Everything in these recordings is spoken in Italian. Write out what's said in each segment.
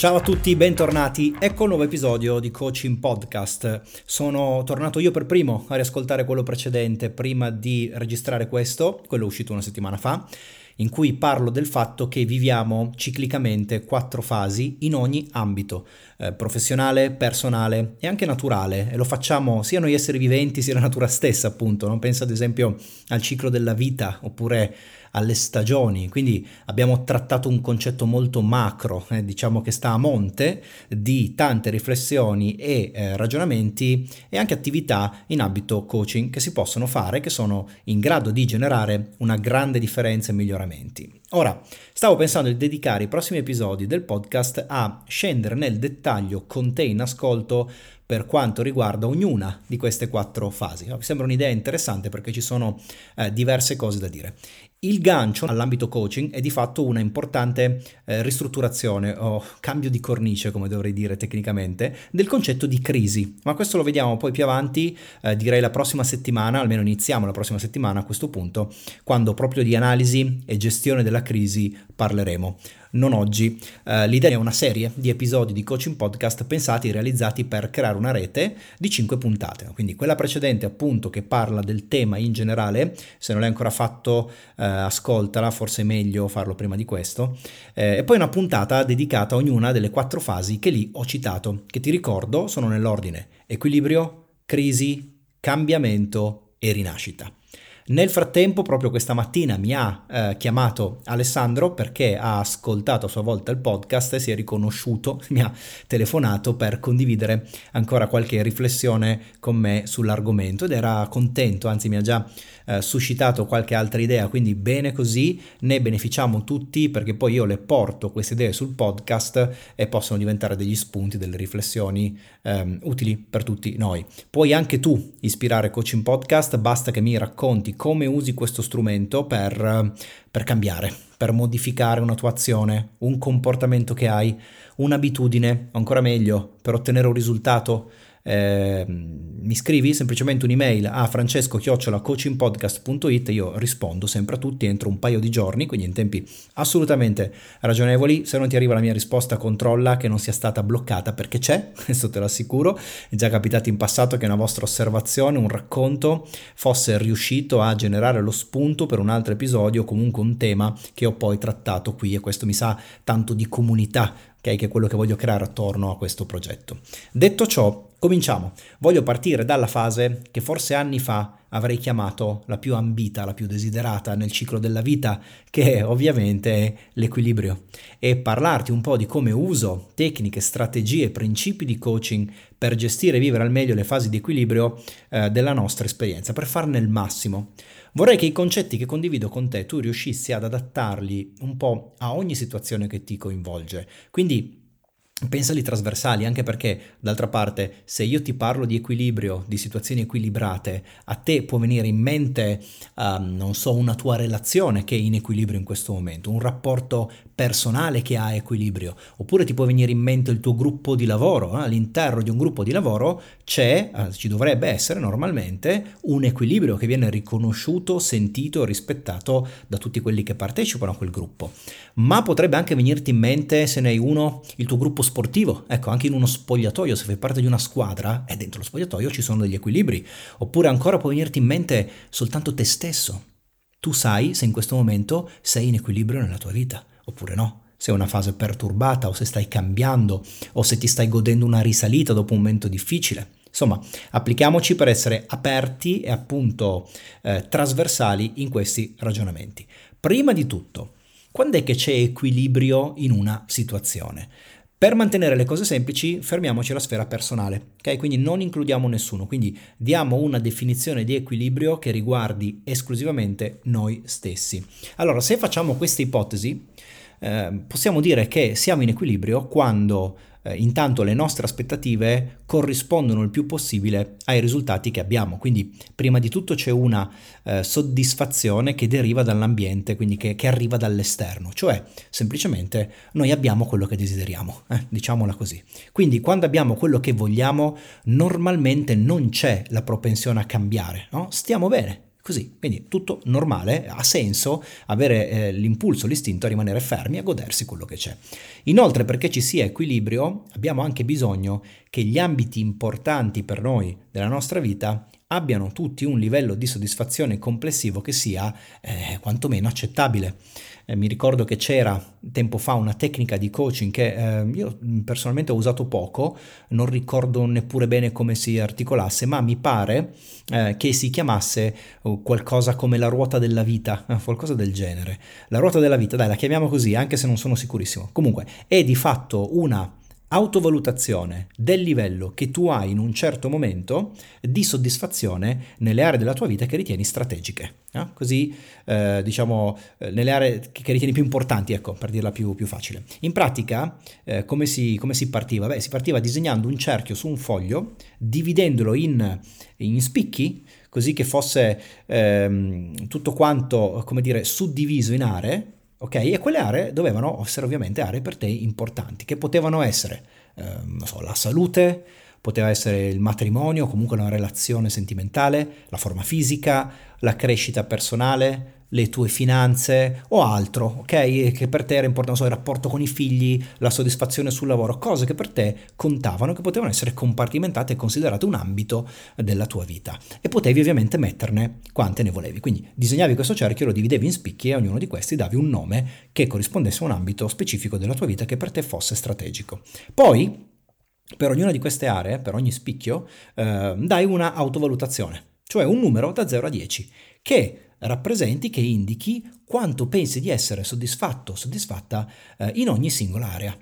Ciao a tutti, bentornati. Ecco il nuovo episodio di Coaching Podcast. Sono tornato io per primo a riascoltare quello precedente prima di registrare questo, quello uscito una settimana fa, in cui parlo del fatto che viviamo ciclicamente quattro fasi in ogni ambito, eh, professionale, personale e anche naturale, e lo facciamo sia noi esseri viventi sia la natura stessa, appunto. Non penso ad esempio al ciclo della vita oppure alle stagioni, quindi abbiamo trattato un concetto molto macro, eh, diciamo che sta a monte di tante riflessioni e eh, ragionamenti e anche attività in ambito coaching che si possono fare, che sono in grado di generare una grande differenza e miglioramenti. Ora, stavo pensando di dedicare i prossimi episodi del podcast a scendere nel dettaglio con te in ascolto per quanto riguarda ognuna di queste quattro fasi. Mi sembra un'idea interessante perché ci sono eh, diverse cose da dire. Il gancio all'ambito coaching è di fatto una importante eh, ristrutturazione o cambio di cornice, come dovrei dire tecnicamente, del concetto di crisi. Ma questo lo vediamo poi più avanti, eh, direi la prossima settimana, almeno iniziamo la prossima settimana a questo punto, quando proprio di analisi e gestione della crisi parleremo non oggi. Uh, l'idea è una serie di episodi di coaching podcast pensati e realizzati per creare una rete di 5 puntate. Quindi quella precedente appunto che parla del tema in generale, se non l'hai ancora fatto uh, ascoltala, forse è meglio farlo prima di questo. Uh, e poi una puntata dedicata a ognuna delle quattro fasi che lì ho citato, che ti ricordo sono nell'ordine equilibrio, crisi, cambiamento e rinascita. Nel frattempo, proprio questa mattina mi ha eh, chiamato Alessandro perché ha ascoltato a sua volta il podcast e si è riconosciuto, mi ha telefonato per condividere ancora qualche riflessione con me sull'argomento ed era contento, anzi mi ha già eh, suscitato qualche altra idea, quindi bene così, ne beneficiamo tutti perché poi io le porto queste idee sul podcast e possono diventare degli spunti, delle riflessioni ehm, utili per tutti noi. Puoi anche tu ispirare Coaching Podcast, basta che mi racconti come usi questo strumento per, per cambiare, per modificare una tua azione, un comportamento che hai, un'abitudine, ancora meglio, per ottenere un risultato eh, mi scrivi semplicemente un'email a francesco-coachingpodcast.it io rispondo sempre a tutti entro un paio di giorni, quindi in tempi assolutamente ragionevoli. Se non ti arriva la mia risposta, controlla che non sia stata bloccata perché c'è, questo te lo assicuro. È già capitato in passato che una vostra osservazione, un racconto fosse riuscito a generare lo spunto per un altro episodio o comunque un tema che ho poi trattato qui e questo mi sa tanto di comunità okay, che è quello che voglio creare attorno a questo progetto. Detto ciò, cominciamo. Voglio partire dalla fase che forse anni fa avrei chiamato la più ambita, la più desiderata nel ciclo della vita, che ovviamente è l'equilibrio, e parlarti un po' di come uso tecniche, strategie, principi di coaching per gestire e vivere al meglio le fasi di equilibrio eh, della nostra esperienza, per farne il massimo. Vorrei che i concetti che condivido con te tu riuscissi ad adattarli un po' a ogni situazione che ti coinvolge. Quindi Pensali trasversali, anche perché, d'altra parte, se io ti parlo di equilibrio, di situazioni equilibrate, a te può venire in mente, um, non so, una tua relazione che è in equilibrio in questo momento, un rapporto personale che ha equilibrio, oppure ti può venire in mente il tuo gruppo di lavoro. Eh? All'interno di un gruppo di lavoro c'è, eh, ci dovrebbe essere normalmente, un equilibrio che viene riconosciuto, sentito, rispettato da tutti quelli che partecipano a quel gruppo. Ma potrebbe anche venirti in mente, se ne hai uno, il tuo gruppo sportivo, ecco, anche in uno spogliatoio, se fai parte di una squadra e dentro lo spogliatoio ci sono degli equilibri, oppure ancora può venirti in mente soltanto te stesso. Tu sai se in questo momento sei in equilibrio nella tua vita, oppure no se è una fase perturbata o se stai cambiando o se ti stai godendo una risalita dopo un momento difficile. Insomma, applichiamoci per essere aperti e appunto eh, trasversali in questi ragionamenti. Prima di tutto, quando è che c'è equilibrio in una situazione? Per mantenere le cose semplici, fermiamoci alla sfera personale, ok? Quindi non includiamo nessuno, quindi diamo una definizione di equilibrio che riguardi esclusivamente noi stessi. Allora, se facciamo questa ipotesi, eh, possiamo dire che siamo in equilibrio quando eh, intanto le nostre aspettative corrispondono il più possibile ai risultati che abbiamo. Quindi prima di tutto c'è una eh, soddisfazione che deriva dall'ambiente, quindi che, che, arriva dall'esterno, cioè semplicemente noi abbiamo quello che desideriamo, eh, diciamola così. Quindi quando abbiamo quello che vogliamo normalmente non c'è la propensione a cambiare, no? stiamo bene Così, quindi tutto normale, ha senso avere eh, l'impulso, l'istinto a rimanere fermi, a godersi quello che c'è. Inoltre, perché ci sia equilibrio, abbiamo anche bisogno che gli ambiti importanti per noi della nostra vita abbiano tutti un livello di soddisfazione complessivo che sia eh, quantomeno accettabile. Eh, mi ricordo che c'era tempo fa una tecnica di coaching che eh, io personalmente ho usato poco, non ricordo neppure bene come si articolasse, ma mi pare eh, che si chiamasse uh, qualcosa come la ruota della vita, eh, qualcosa del genere. La ruota della vita, dai, la chiamiamo così, anche se non sono sicurissimo. Comunque, è di fatto una autovalutazione del livello che tu hai in un certo momento di soddisfazione nelle aree della tua vita che ritieni strategiche. Eh? Così, eh, diciamo, eh, nelle aree che ritieni più importanti, ecco, per dirla più, più facile. In pratica, eh, come, si, come, si, partiva? Beh, si partiva disegnando un cerchio su un foglio, dividendolo in, in spicchi, così che fosse ehm, tutto quanto, come dire, suddiviso in aree, ok? E quelle aree dovevano essere ovviamente aree per te importanti, che potevano essere, eh, so, la salute, poteva essere il matrimonio, comunque una relazione sentimentale, la forma fisica, la crescita personale, le tue finanze o altro, ok? Che per te era importante, so, il rapporto con i figli, la soddisfazione sul lavoro, cose che per te contavano, che potevano essere compartimentate e considerate un ambito della tua vita. E potevi ovviamente metterne quante ne volevi. Quindi disegnavi questo cerchio, lo dividevi in spicchi e a ognuno di questi davi un nome che corrispondesse a un ambito specifico della tua vita che per te fosse strategico. Poi, per ognuna di queste aree, per ogni spicchio, eh, dai una autovalutazione, cioè un numero da 0 a 10, che rappresenti, che indichi quanto pensi di essere soddisfatto o soddisfatta eh, in ogni singola area.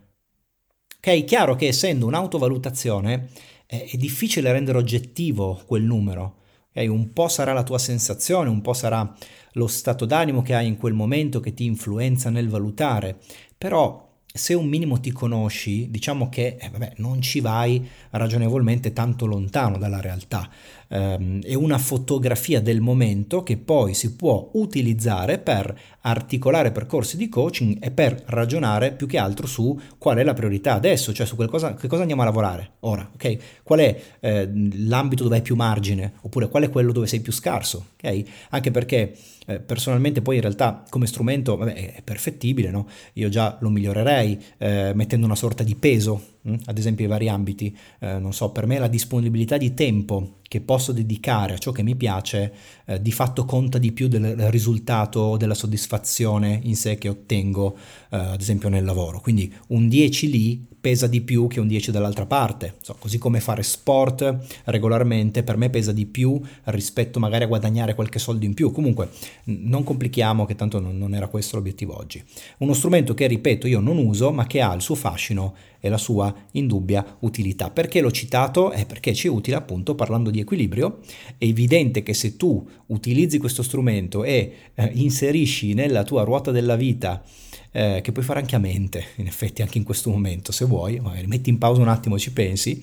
Ok, chiaro che essendo un'autovalutazione eh, è difficile rendere oggettivo quel numero. Okay? Un po' sarà la tua sensazione, un po' sarà lo stato d'animo che hai in quel momento che ti influenza nel valutare, però se un minimo ti conosci, diciamo che eh, vabbè, non ci vai ragionevolmente tanto lontano dalla realtà. Um, è una fotografia del momento che poi si può utilizzare per articolare percorsi di coaching e per ragionare più che altro su qual è la priorità adesso, cioè su qualcosa, che cosa andiamo a lavorare ora, ok? Qual è eh, l'ambito dove hai più margine oppure qual è quello dove sei più scarso, ok? Anche perché eh, personalmente poi in realtà come strumento vabbè, è perfettibile, no? io già lo migliorerei eh, mettendo una sorta di peso? Ad esempio i vari ambiti, eh, non so, per me la disponibilità di tempo che posso dedicare a ciò che mi piace eh, di fatto conta di più del risultato, della soddisfazione in sé che ottengo eh, ad esempio nel lavoro, quindi un 10 lì pesa di più che un 10 dall'altra parte. So, così come fare sport regolarmente per me pesa di più rispetto magari a guadagnare qualche soldo in più. Comunque non complichiamo che tanto non, non era questo l'obiettivo oggi. Uno strumento che ripeto io non uso ma che ha il suo fascino e la sua indubbia utilità. Perché l'ho citato? È perché ci è utile appunto parlando di equilibrio. È evidente che se tu utilizzi questo strumento e eh, inserisci nella tua ruota della vita eh, che puoi fare anche a mente, in effetti anche in questo momento, se vuoi, magari metti in pausa un attimo e ci pensi,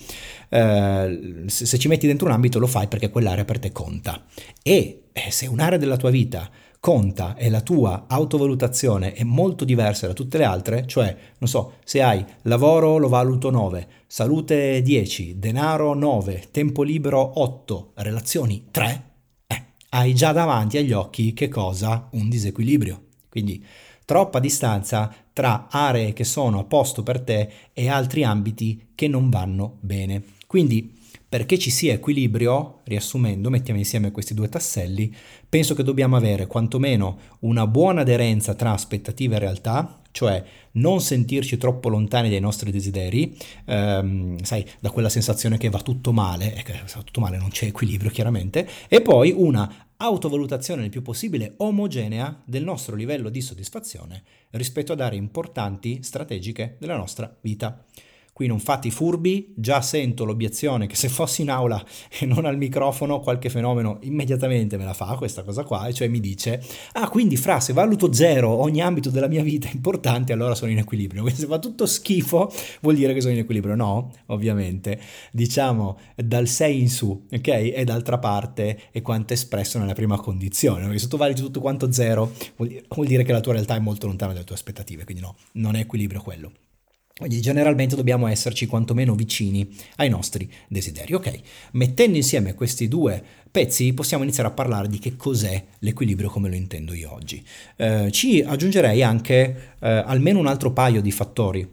eh, se, se, ci metti dentro un ambito lo fai perché quell'area per te conta. E eh, se un'area della tua vita conta e la tua autovalutazione è molto diversa da tutte le altre, cioè, non so, se hai lavoro lo valuto 9, salute 10, denaro 9, tempo libero 8, relazioni 3, eh, hai già davanti agli occhi che cosa? Un disequilibrio. Quindi troppa distanza tra aree che sono a posto per te e altri ambiti che non vanno bene. Quindi perché ci sia equilibrio, riassumendo, mettiamo insieme questi due tasselli, penso che dobbiamo avere quantomeno una buona aderenza tra aspettative e realtà, cioè non sentirci troppo lontani dai nostri desideri, ehm, sai, da quella sensazione che va tutto male, e che va tutto male non c'è equilibrio chiaramente, e poi una autovalutazione il più possibile omogenea del nostro livello di soddisfazione rispetto ad aree importanti, strategiche della nostra vita. Qui non fate i furbi, già sento l'obiezione che se fossi in aula e non al microfono qualche fenomeno immediatamente me la fa questa cosa qua, e cioè mi dice, ah quindi fra se valuto zero ogni ambito della mia vita importante allora sono in equilibrio, quindi se fa tutto schifo vuol dire che sono in equilibrio, no, ovviamente, diciamo dal 6 in su, ok? E d'altra parte è quanto espresso nella prima condizione, perché se tu valuti tutto quanto zero vuol dire che la tua realtà è molto lontana dalle tue aspettative, quindi no, non è equilibrio quello. Quindi generalmente dobbiamo esserci quantomeno vicini ai nostri desideri. Ok, mettendo insieme questi due pezzi possiamo iniziare a parlare di che cos'è l'equilibrio come lo intendo io oggi. Eh, ci aggiungerei anche eh, almeno un altro paio di fattori.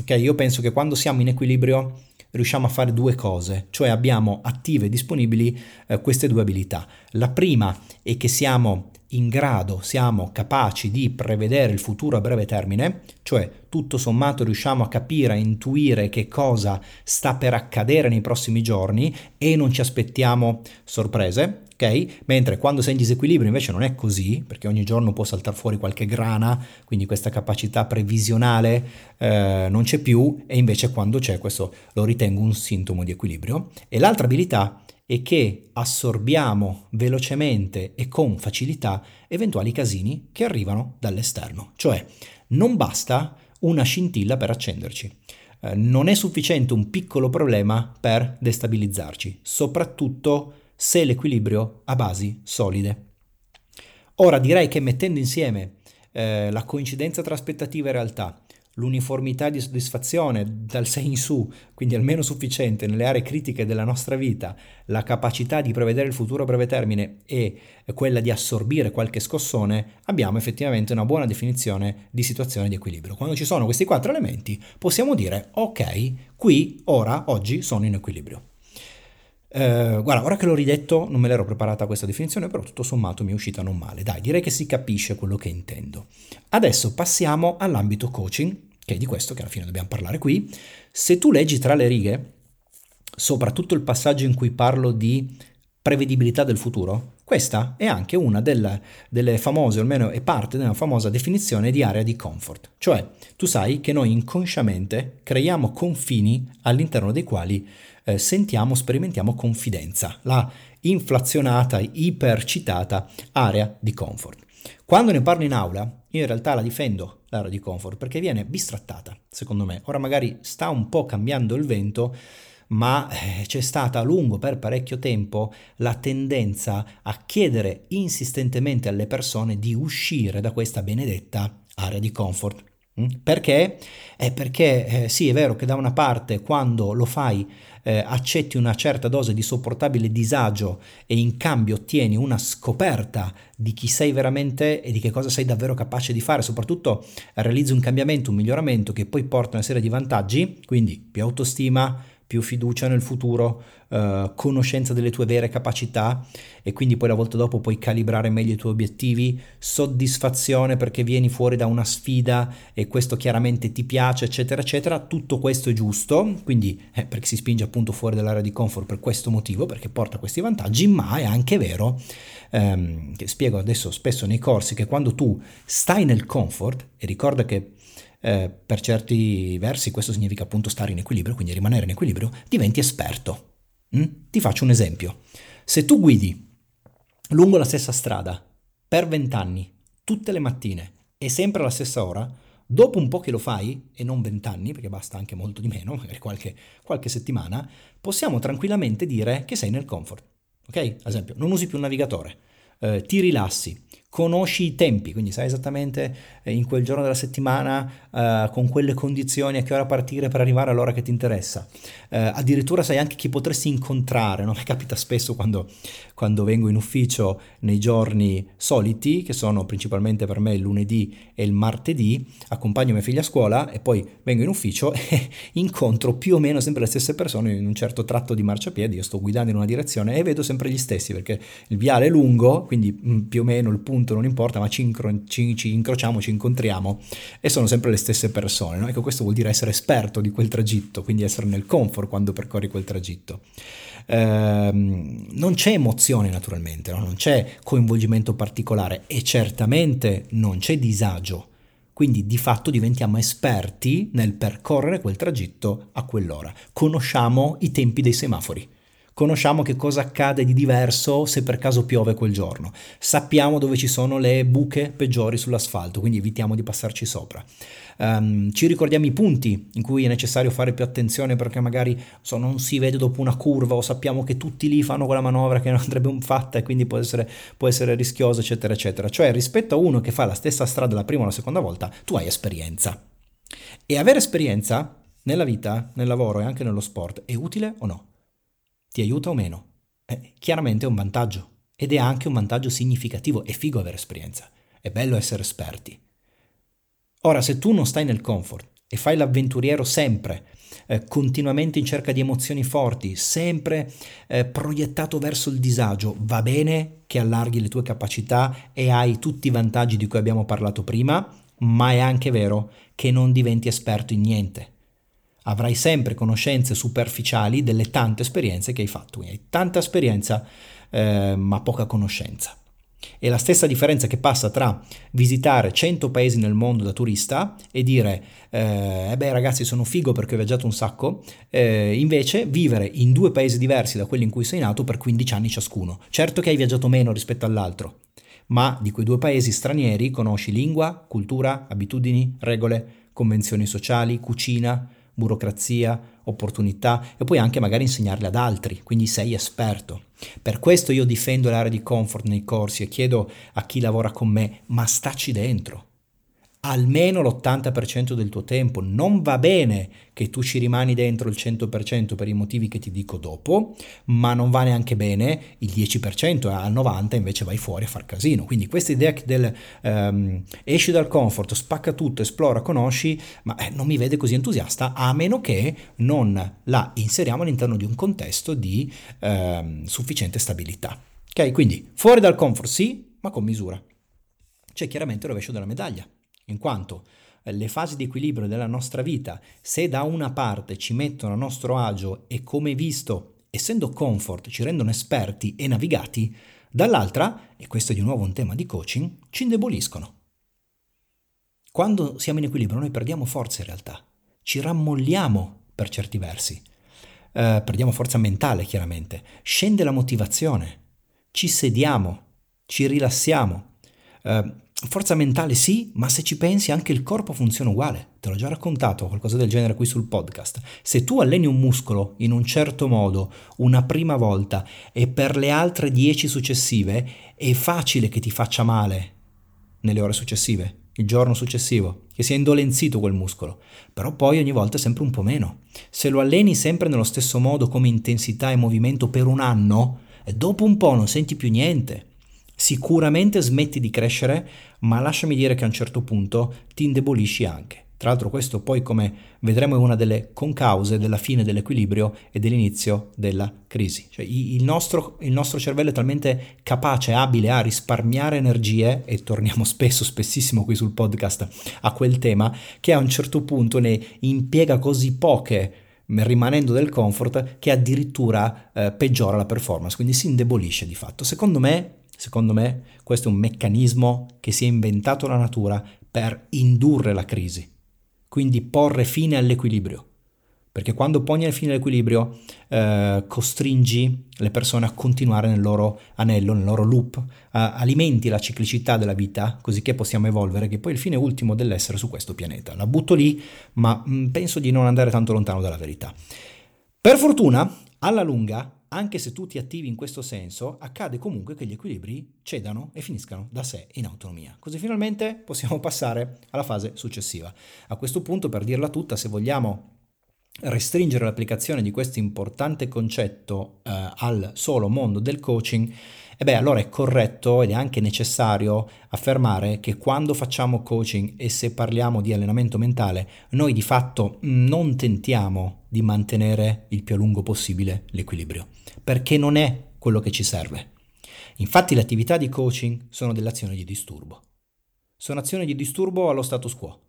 Ok, io penso che quando siamo in equilibrio riusciamo a fare due cose, cioè abbiamo attive e disponibili eh, queste due abilità. La prima è che siamo in grado, siamo capaci di prevedere il futuro a breve termine, cioè tutto sommato riusciamo a capire, a intuire che cosa sta per accadere nei prossimi giorni e non ci aspettiamo sorprese, ok? Mentre quando sei in disequilibrio invece non è così, perché ogni giorno può saltare fuori qualche grana, quindi questa capacità previsionale eh, non c'è più e invece quando c'è questo lo ritengo un sintomo di equilibrio. E l'altra abilità e che assorbiamo velocemente e con facilità eventuali casini che arrivano dall'esterno. Cioè non basta una scintilla per accenderci. Eh, non è sufficiente un piccolo problema per destabilizzarci, soprattutto se l'equilibrio ha basi solide. Ora direi che mettendo insieme eh, la coincidenza tra aspettativa e realtà, l'uniformità di soddisfazione dal 6 in su, quindi almeno sufficiente nelle aree critiche della nostra vita, la capacità di prevedere il futuro a breve termine e quella di assorbire qualche scossone, abbiamo effettivamente una buona definizione di situazione di equilibrio. Quando ci sono questi quattro elementi, possiamo dire ok, qui, ora, oggi sono in equilibrio. Uh, guarda, ora che l'ho ridetto, non me l'ero preparata questa definizione, però tutto sommato mi è uscita non male. Dai, direi che si capisce quello che intendo. Adesso passiamo all'ambito coaching che è di questo che alla fine dobbiamo parlare qui, se tu leggi tra le righe, soprattutto il passaggio in cui parlo di prevedibilità del futuro, questa è anche una delle, delle famose, o almeno è parte della famosa definizione di area di comfort. Cioè, tu sai che noi inconsciamente creiamo confini all'interno dei quali eh, sentiamo, sperimentiamo confidenza, la inflazionata, ipercitata area di comfort. Quando ne parlo in aula, io in realtà la difendo l'area di comfort perché viene bistrattata, secondo me. Ora magari sta un po' cambiando il vento, ma eh, c'è stata a lungo, per parecchio tempo, la tendenza a chiedere insistentemente alle persone di uscire da questa benedetta area di comfort. Mm? Perché? È perché eh, sì, è vero che da una parte quando lo fai eh, accetti una certa dose di sopportabile disagio e in cambio ottieni una scoperta di chi sei veramente e di che cosa sei davvero capace di fare, soprattutto realizzi un cambiamento, un miglioramento che poi porta una serie di vantaggi, quindi più autostima, più fiducia nel futuro, uh, conoscenza delle tue vere capacità e quindi poi la volta dopo puoi calibrare meglio i tuoi obiettivi, soddisfazione perché vieni fuori da una sfida e questo chiaramente ti piace, eccetera, eccetera. Tutto questo è giusto, quindi eh, perché si spinge appunto fuori dall'area di comfort per questo motivo, perché porta questi vantaggi, ma è anche vero, ehm, che spiego adesso spesso nei corsi, che quando tu stai nel comfort, e ricorda che eh, per certi versi questo significa appunto stare in equilibrio, quindi rimanere in equilibrio, diventi esperto. Mm? Ti faccio un esempio. Se tu guidi lungo la stessa strada per vent'anni, tutte le mattine e sempre alla stessa ora, dopo un po' che lo fai, e non vent'anni, perché basta anche molto di meno, magari qualche, qualche settimana, possiamo tranquillamente dire che sei nel comfort. Ok? Ad esempio, non usi più un navigatore, eh, ti rilassi, conosci i tempi, quindi sai esattamente eh, in quel giorno della settimana eh, con quelle condizioni a che ora partire per arrivare all'ora che ti interessa. Eh, addirittura sai anche chi potresti incontrare, no? mi capita spesso quando, quando, vengo in ufficio nei giorni soliti, che sono principalmente per me il lunedì e il martedì, accompagno mia figlia a scuola e poi vengo in ufficio e incontro più o meno sempre le stesse persone in un certo tratto di marciapiede, io sto guidando in una direzione e vedo sempre gli stessi perché il viale è lungo, quindi mm, più o meno il punto non importa, ma ci, incro- ci, ci, incrociamo, ci incontriamo e sono sempre le stesse persone. No? Ecco, questo vuol dire essere esperto di quel tragitto, quindi essere nel comfort quando percorri quel tragitto. Ehm, non c'è emozione naturalmente, no? non c'è coinvolgimento particolare e certamente non c'è disagio. Quindi di fatto diventiamo esperti nel percorrere quel tragitto a quell'ora. Conosciamo i tempi dei semafori conosciamo che cosa accade di diverso se per caso piove quel giorno, sappiamo dove ci sono le buche peggiori sull'asfalto, quindi evitiamo di passarci sopra. Um, ci ricordiamo i punti in cui è necessario fare più attenzione perché magari so, non si vede dopo una curva o sappiamo che tutti lì fanno quella manovra che non andrebbe fatta e quindi può essere, può essere rischioso, eccetera, eccetera. Cioè rispetto a uno che fa la stessa strada la prima o la seconda volta, tu hai esperienza. E avere esperienza nella vita, nel lavoro e anche nello sport è utile o no? Ti aiuta o meno? Eh, chiaramente è un vantaggio ed è anche un vantaggio significativo. È figo avere esperienza, è bello essere esperti. Ora, se tu non stai nel comfort e fai l'avventuriero sempre, eh, continuamente in cerca di emozioni forti, sempre eh, proiettato verso il disagio, va bene che allarghi le tue capacità e hai tutti i vantaggi di cui abbiamo parlato prima, ma è anche vero che non diventi esperto in niente. Avrai sempre conoscenze superficiali delle tante esperienze che hai fatto. Quindi hai tanta esperienza, eh, ma poca conoscenza. È la stessa differenza che passa tra visitare 100 paesi nel mondo da turista e dire, eh, eh beh ragazzi sono figo perché ho viaggiato un sacco, eh, invece vivere in due paesi diversi da quelli in cui sei nato per 15 anni ciascuno. Certo che hai viaggiato meno rispetto all'altro, ma di quei due paesi stranieri conosci lingua, cultura, abitudini, regole, convenzioni sociali, cucina, burocrazia, opportunità e poi anche magari insegnarle ad altri, quindi sei esperto. Per questo io difendo l'area di comfort nei corsi e chiedo a chi lavora con me, ma staci dentro almeno l'80% del tuo tempo. Non va bene che tu ci rimani dentro il 100% per i motivi che ti dico dopo, ma non va neanche bene il 10% e al 90% invece vai fuori a far casino. Quindi questa idea del um, esci dal comfort, spacca tutto, esplora, conosci, ma eh, non mi vede così entusiasta a meno che non la inseriamo all'interno di un contesto di um, sufficiente stabilità. Ok, quindi fuori dal comfort sì, ma con misura. C'è chiaramente il rovescio della medaglia in quanto eh, le fasi di equilibrio della nostra vita, se da una parte ci mettono a nostro agio e come visto, essendo comfort, ci rendono esperti e navigati, dall'altra, e questo è di nuovo un tema di coaching, ci indeboliscono. Quando siamo in equilibrio noi perdiamo forza in realtà, ci rammolliamo per certi versi, eh, perdiamo forza mentale chiaramente, scende la motivazione, ci sediamo, ci rilassiamo, eh, Forza mentale sì, ma se ci pensi anche il corpo funziona uguale. Te l'ho già raccontato qualcosa del genere qui sul podcast. Se tu alleni un muscolo in un certo modo una prima volta e per le altre 10 successive, è facile che ti faccia male nelle ore successive, il giorno successivo, che sia indolenzito quel muscolo. Però poi ogni volta è sempre un po' meno. Se lo alleni sempre nello stesso modo come intensità e movimento per un anno, dopo un po' non senti più niente Sicuramente smetti di crescere, ma lasciami dire che a un certo punto ti indebolisci anche. Tra l'altro questo poi come vedremo è una delle concause della fine dell'equilibrio e dell'inizio della crisi. Cioè il nostro, il nostro cervello è talmente capace, abile a risparmiare energie, e torniamo spesso, spessissimo qui sul podcast a quel tema, che a un certo punto ne impiega così poche rimanendo del comfort che addirittura eh, peggiora la performance, quindi si indebolisce di fatto. Secondo me Secondo me questo è un meccanismo che si è inventato la natura per indurre la crisi, quindi porre fine all'equilibrio. Perché quando poni fine all'equilibrio eh, costringi le persone a continuare nel loro anello, nel loro loop, eh, alimenti la ciclicità della vita così che possiamo evolvere, che poi è il fine ultimo dell'essere su questo pianeta. La butto lì, ma mm, penso di non andare tanto lontano dalla verità. Per fortuna, alla lunga, anche se tu ti attivi in questo senso, accade comunque che gli equilibri cedano e finiscano da sé in autonomia. Così finalmente possiamo passare alla fase successiva. A questo punto, per dirla tutta, se vogliamo restringere l'applicazione di questo importante concetto eh, al solo mondo del coaching, e beh, allora è corretto ed è anche necessario affermare che quando facciamo coaching e se parliamo di allenamento mentale, noi di fatto non tentiamo di mantenere il più a lungo possibile l'equilibrio, perché non è quello che ci serve. Infatti le attività di coaching sono delle azioni di disturbo. Sono azioni di disturbo allo status quo.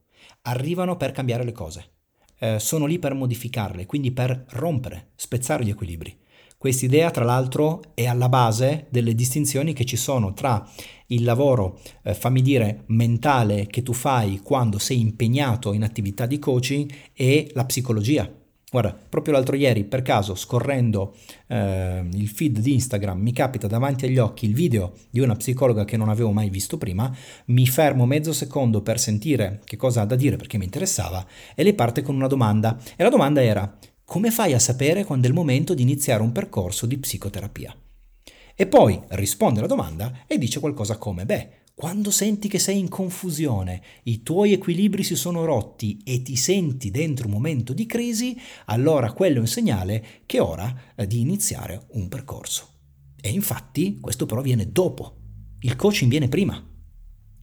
Arrivano per cambiare le cose. Eh, sono lì per modificarle, quindi per rompere, spezzare gli equilibri. Quest'idea, tra l'altro, è alla base delle distinzioni che ci sono tra il lavoro, eh, fammi dire, mentale che tu fai quando sei impegnato in attività di coaching e la psicologia. Guarda, proprio l'altro ieri, per caso, scorrendo eh, il feed di Instagram, mi capita davanti agli occhi il video di una psicologa che non avevo mai visto prima, mi fermo mezzo secondo per sentire che cosa ha da dire perché mi interessava e le parte con una domanda. E la domanda era, come fai a sapere quando è il momento di iniziare un percorso di psicoterapia? E poi risponde alla domanda e dice qualcosa come, beh, Quando senti che sei in confusione, i tuoi equilibri si sono rotti e ti senti dentro un momento di crisi, allora quello è un segnale che è ora eh, di iniziare un percorso. E infatti questo però viene dopo. Il coaching viene prima.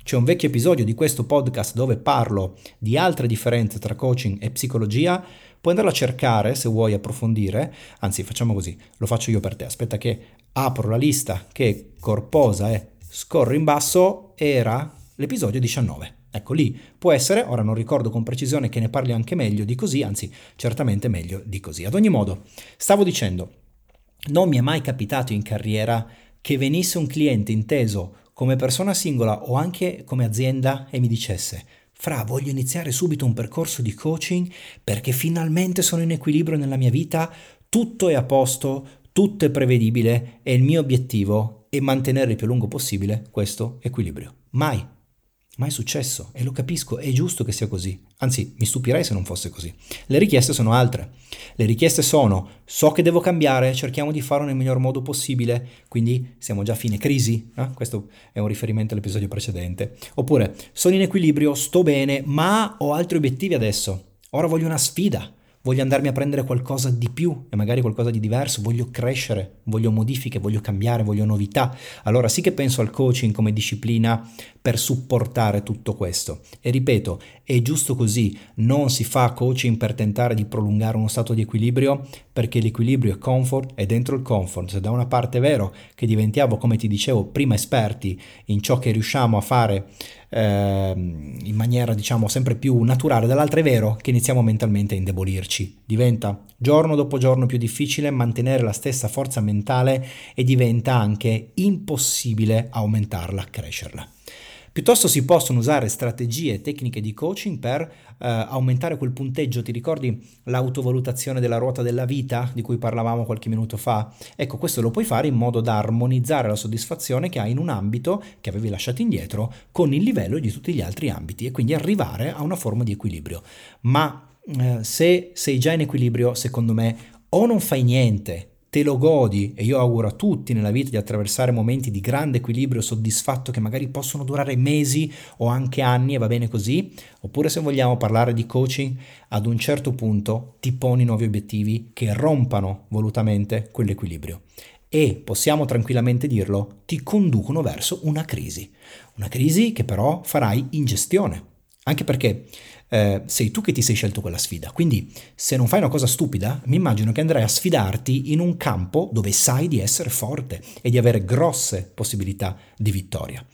C'è un vecchio episodio di questo podcast dove parlo di altre differenze tra coaching e psicologia. Puoi andarlo a cercare se vuoi approfondire. Anzi, facciamo così, lo faccio io per te. Aspetta che apro la lista che corposa è scorro in basso era l'episodio 19. Ecco lì può essere, ora non ricordo con precisione che ne parli anche meglio di così, anzi certamente meglio di così. Ad ogni modo, stavo dicendo, non mi è mai capitato in carriera che venisse un cliente inteso come persona singola o anche come azienda e mi dicesse Fra, voglio iniziare subito un percorso di coaching perché finalmente sono in equilibrio nella mia vita, tutto è a posto, tutto è prevedibile e il mio obiettivo e mantenere il più lungo possibile questo equilibrio. Mai, mai successo e lo capisco, è giusto che sia così. Anzi, mi stupirei se non fosse così. Le richieste sono altre. Le richieste sono, so che devo cambiare, cerchiamo di farlo nel miglior modo possibile, quindi siamo già a fine crisi, eh? questo è un riferimento all'episodio precedente. Oppure, sono in equilibrio, sto bene, ma ho altri obiettivi adesso. Ora voglio una sfida voglio andarmi a prendere qualcosa di più e magari qualcosa di diverso, voglio crescere, voglio modifiche, voglio cambiare, voglio novità. Allora sì che penso al coaching come disciplina per supportare tutto questo. E ripeto, è giusto così, non si fa coaching per tentare di prolungare uno stato di equilibrio, perché l'equilibrio è comfort e dentro il comfort, se da una parte è vero che diventiamo, come ti dicevo, prima esperti in ciò che riusciamo a fare eh, in maniera diciamo sempre più naturale, dall'altra è vero che iniziamo mentalmente a indebolirci. Diventa giorno dopo giorno più difficile mantenere la stessa forza mentale e diventa anche impossibile aumentarla, crescerla. Piuttosto si possono usare strategie e tecniche di coaching per eh, aumentare quel punteggio. Ti ricordi l'autovalutazione della ruota della vita di cui parlavamo qualche minuto fa? Ecco, questo lo puoi fare in modo da armonizzare la soddisfazione che hai in un ambito che avevi lasciato indietro con il livello di tutti gli altri ambiti e quindi arrivare a una forma di equilibrio. Ma eh, se sei già in equilibrio, secondo me, o non fai niente te lo godi e io auguro a tutti nella vita di attraversare momenti di grande equilibrio soddisfatto che magari possono durare mesi o anche anni e va bene così, oppure se vogliamo parlare di coaching, ad un certo punto ti poni nuovi obiettivi che rompano volutamente quell'equilibrio e possiamo tranquillamente dirlo, ti conducono verso una crisi. Una crisi che però farai in gestione. Anche perché eh, sei tu che ti sei scelto quella sfida. Quindi se non fai una cosa stupida, mi immagino che andrai a sfidarti in un campo dove sai di essere forte e di avere grosse possibilità di vittoria.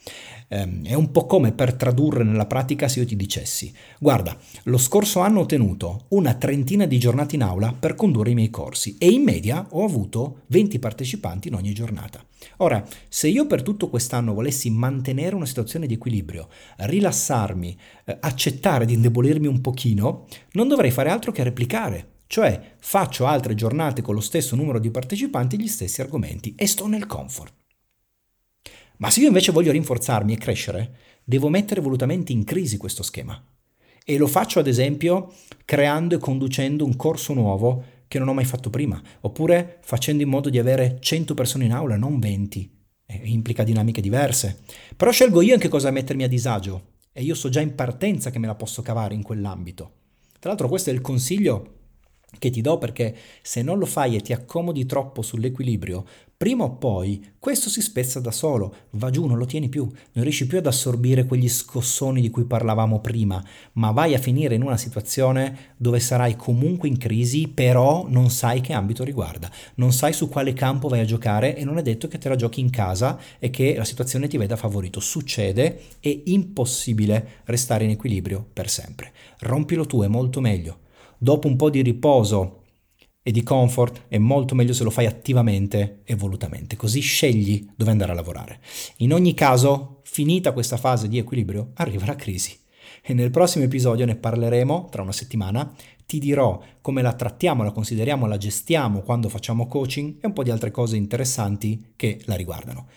Eh, è un po' come per tradurre nella pratica se io ti dicessi, guarda, lo scorso anno ho tenuto una trentina di giornate in aula per condurre i miei corsi e in media ho avuto 20 partecipanti in ogni giornata. Ora, se io per tutto quest'anno volessi mantenere una situazione di equilibrio, rilassarmi, eh, accettare di indebolirmi un pochino, non dovrei fare altro che replicare. Cioè faccio altre giornate con lo stesso numero di partecipanti gli stessi argomenti e sto nel comfort. Ma se io invece voglio rinforzarmi e crescere, devo mettere volutamente in crisi questo schema. E lo faccio ad esempio creando e conducendo un corso nuovo che non ho mai fatto prima, oppure facendo in modo di avere 100 persone in aula, non 20. E implica dinamiche diverse. Però scelgo io anche cosa mettermi a disagio e io so già in partenza che me la posso cavare in quell'ambito. Tra l'altro questo è il consiglio che ti do perché se non lo fai e ti accomodi troppo sull'equilibrio, prima o poi questo si spezza da solo, va giù, non lo tieni più, non riesci più ad assorbire quegli scossoni di cui parlavamo prima, ma vai a finire in una situazione dove sarai comunque in crisi, però non sai che ambito riguarda, non sai su quale campo vai a giocare e non è detto che te la giochi in casa e che la situazione ti veda favorito. Succede, è impossibile restare in equilibrio per sempre. Rompilo tu, è molto meglio dopo un po' di riposo e di comfort è molto meglio se lo fai attivamente e volutamente, così scegli dove andare a lavorare. In ogni caso, finita questa fase di equilibrio, arriva la crisi. E nel prossimo episodio ne parleremo tra una settimana. Ti dirò come la trattiamo, la consideriamo, la gestiamo quando facciamo coaching e un po' di altre cose interessanti che la riguardano.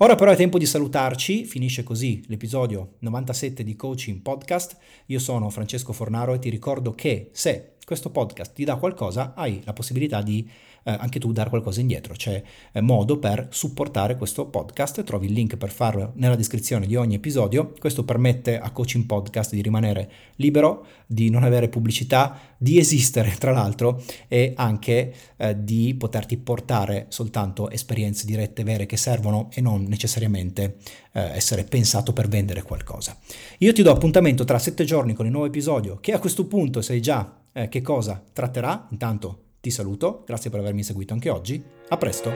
Ora però è tempo di salutarci, finisce così l'episodio 97 di Coaching Podcast. Io sono Francesco Fornaro e ti ricordo che se questo podcast ti dà qualcosa hai la possibilità di eh, anche tu dare qualcosa indietro. C'è eh, modo per supportare questo podcast, trovi il link per farlo nella descrizione di ogni episodio. Questo permette a Coaching Podcast di rimanere libero, di non avere pubblicità, di esistere tra l'altro e anche eh, di poterti portare soltanto esperienze dirette vere che servono e non necessariamente eh, essere pensato per vendere qualcosa. Io ti do appuntamento tra sette giorni con il nuovo episodio che a questo punto sai già eh, che cosa tratterà. Intanto ti saluto, grazie per avermi seguito anche oggi. A presto.